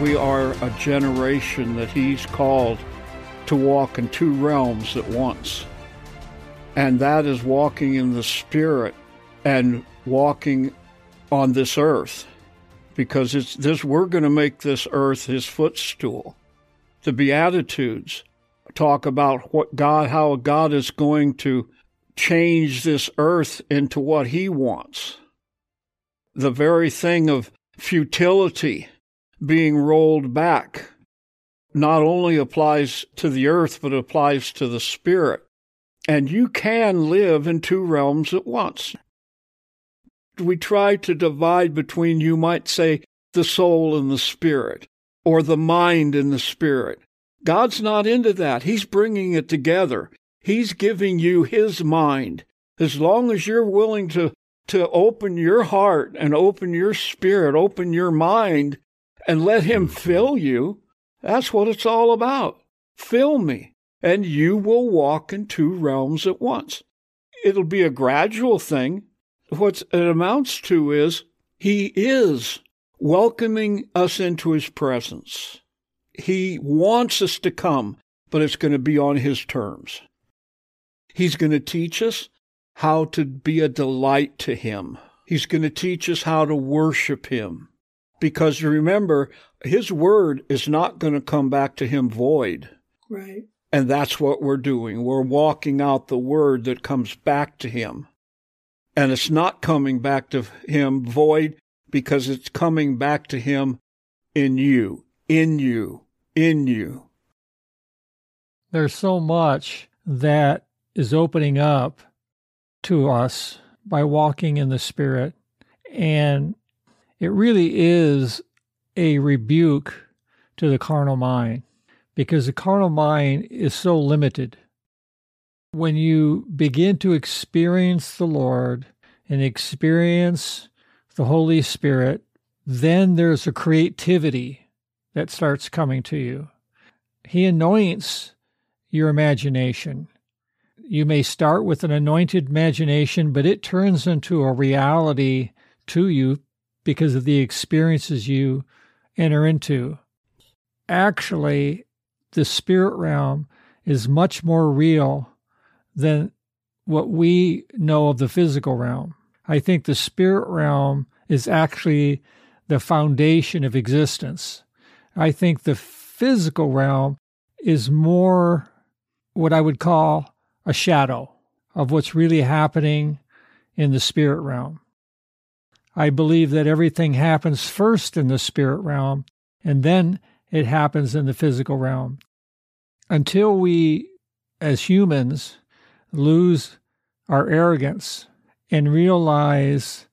We are a generation that He's called to walk in two realms at once. And that is walking in the Spirit and walking on this earth. Because it's this we're going to make this earth his footstool. The Beatitudes talk about what God how God is going to change this earth into what he wants. The very thing of futility being rolled back not only applies to the earth, but applies to the spirit. And you can live in two realms at once. We try to divide between, you might say, the soul and the spirit, or the mind and the spirit. God's not into that. He's bringing it together. He's giving you His mind. As long as you're willing to, to open your heart and open your spirit, open your mind, and let Him fill you, that's what it's all about. Fill me, and you will walk in two realms at once. It'll be a gradual thing. What it amounts to is He is welcoming us into His presence. He wants us to come, but it's going to be on His terms. He's going to teach us how to be a delight to Him. He's going to teach us how to worship Him. Because remember, His word is not going to come back to Him void. Right. And that's what we're doing. We're walking out the word that comes back to Him. And it's not coming back to Him void because it's coming back to Him in you, in you, in you. There's so much that is opening up to us by walking in the Spirit. And it really is a rebuke to the carnal mind because the carnal mind is so limited. When you begin to experience the Lord and experience the Holy Spirit, then there's a creativity that starts coming to you. He anoints your imagination. You may start with an anointed imagination, but it turns into a reality to you because of the experiences you enter into. Actually, the spirit realm is much more real than what we know of the physical realm. I think the spirit realm is actually the foundation of existence. I think the physical realm is more what I would call a shadow of what's really happening in the spirit realm. I believe that everything happens first in the spirit realm and then it happens in the physical realm. Until we, as humans, lose our arrogance and realize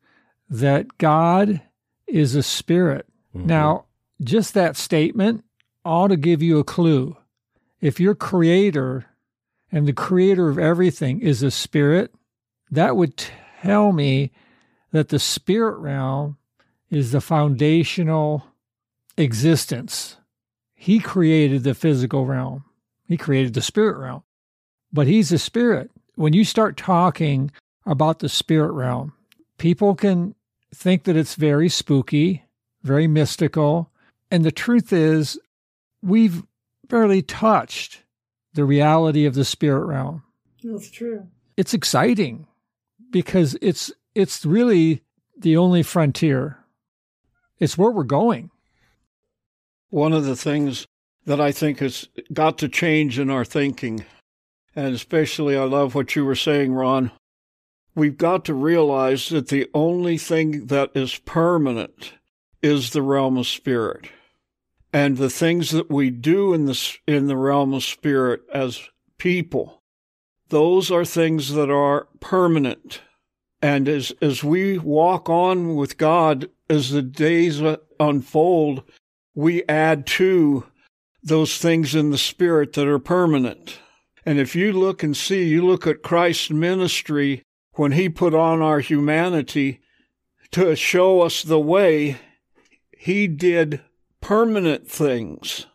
that God is a spirit. Mm-hmm. Now, just that statement ought to give you a clue. If your creator and the creator of everything is a spirit, that would tell me that the spirit realm is the foundational existence. He created the physical realm, he created the spirit realm, but he's a spirit. When you start talking about the spirit realm, people can think that it's very spooky, very mystical. And the truth is, we've barely touched the reality of the spirit realm. That's true. It's exciting because it's it's really the only frontier. It's where we're going. One of the things that I think has got to change in our thinking, and especially I love what you were saying, Ron. We've got to realize that the only thing that is permanent is the realm of spirit. And the things that we do in the, in the realm of spirit as people, those are things that are permanent. And as, as we walk on with God, as the days unfold, we add to those things in the spirit that are permanent. And if you look and see, you look at Christ's ministry when he put on our humanity to show us the way, he did permanent things.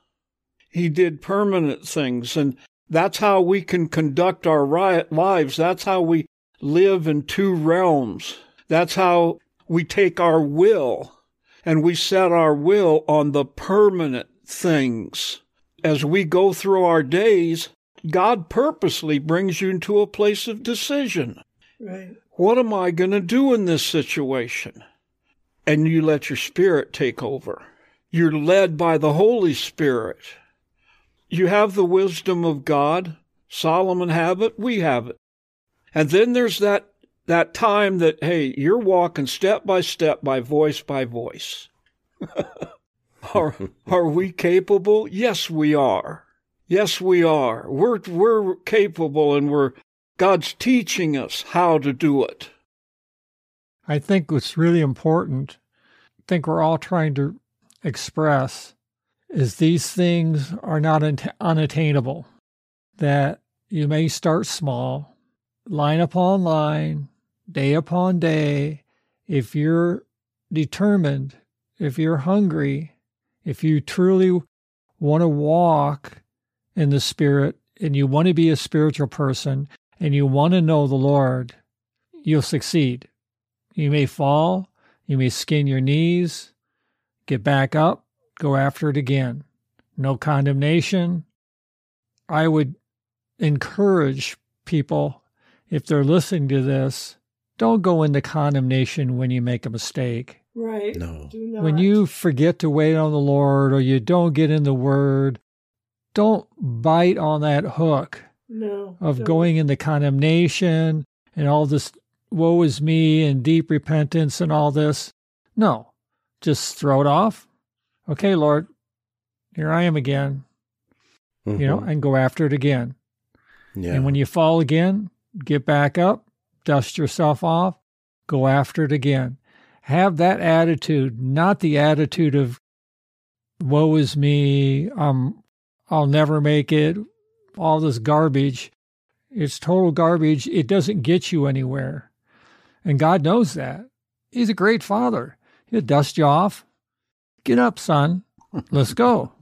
He did permanent things. And that's how we can conduct our lives. That's how we live in two realms. That's how we take our will and we set our will on the permanent things. As we go through our days, God purposely brings you into a place of decision. Right. What am I going to do in this situation? And you let your spirit take over. You're led by the Holy Spirit. You have the wisdom of God. Solomon have it. We have it. And then there's that, that time that, hey, you're walking step by step by voice by voice. are, are we capable? Yes, we are. Yes, we are. We're, we're capable and we're, God's teaching us how to do it. I think what's really important, I think we're all trying to express, is these things are not unattainable. That you may start small, line upon line, day upon day. If you're determined, if you're hungry, if you truly want to walk in the Spirit and you want to be a spiritual person and you want to know the Lord, you'll succeed. You may fall, you may skin your knees, get back up, go after it again. No condemnation. I would encourage people, if they're listening to this, don't go into condemnation when you make a mistake. Right. No. When you forget to wait on the Lord or you don't get in the Word, don't bite on that hook no, of don't. going into condemnation and all this woe is me and deep repentance and all this. No, just throw it off. Okay, Lord, here I am again. Mm-hmm. You know, and go after it again. yeah. And when you fall again, get back up, dust yourself off, go after it again. Have that attitude, not the attitude of woe is me, um, I'll never make it, all this garbage. It's total garbage. It doesn't get you anywhere. And God knows that. He's a great father. He'll dust you off. Get up, son. Let's go.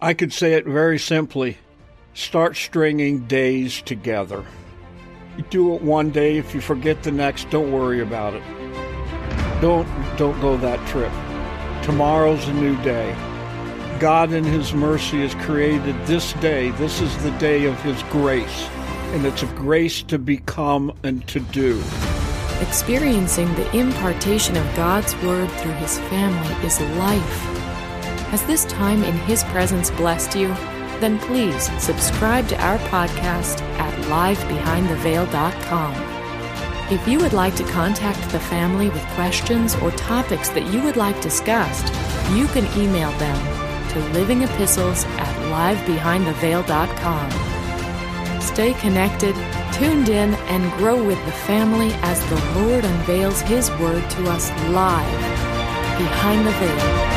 I could say it very simply start stringing days together. Do it one day, if you forget the next, don't worry about it. Don't don't go that trip. Tomorrow's a new day. God in his mercy has created this day. This is the day of his grace. And it's a grace to become and to do. Experiencing the impartation of God's Word through His family is life. Has this time in His presence blessed you? Then please subscribe to our podcast at livebehindtheveil.com. If you would like to contact the family with questions or topics that you would like discussed, you can email them to livingepistles at livebehindtheveil.com. Stay connected tuned in and grow with the family as the Lord unveils His Word to us live behind the veil.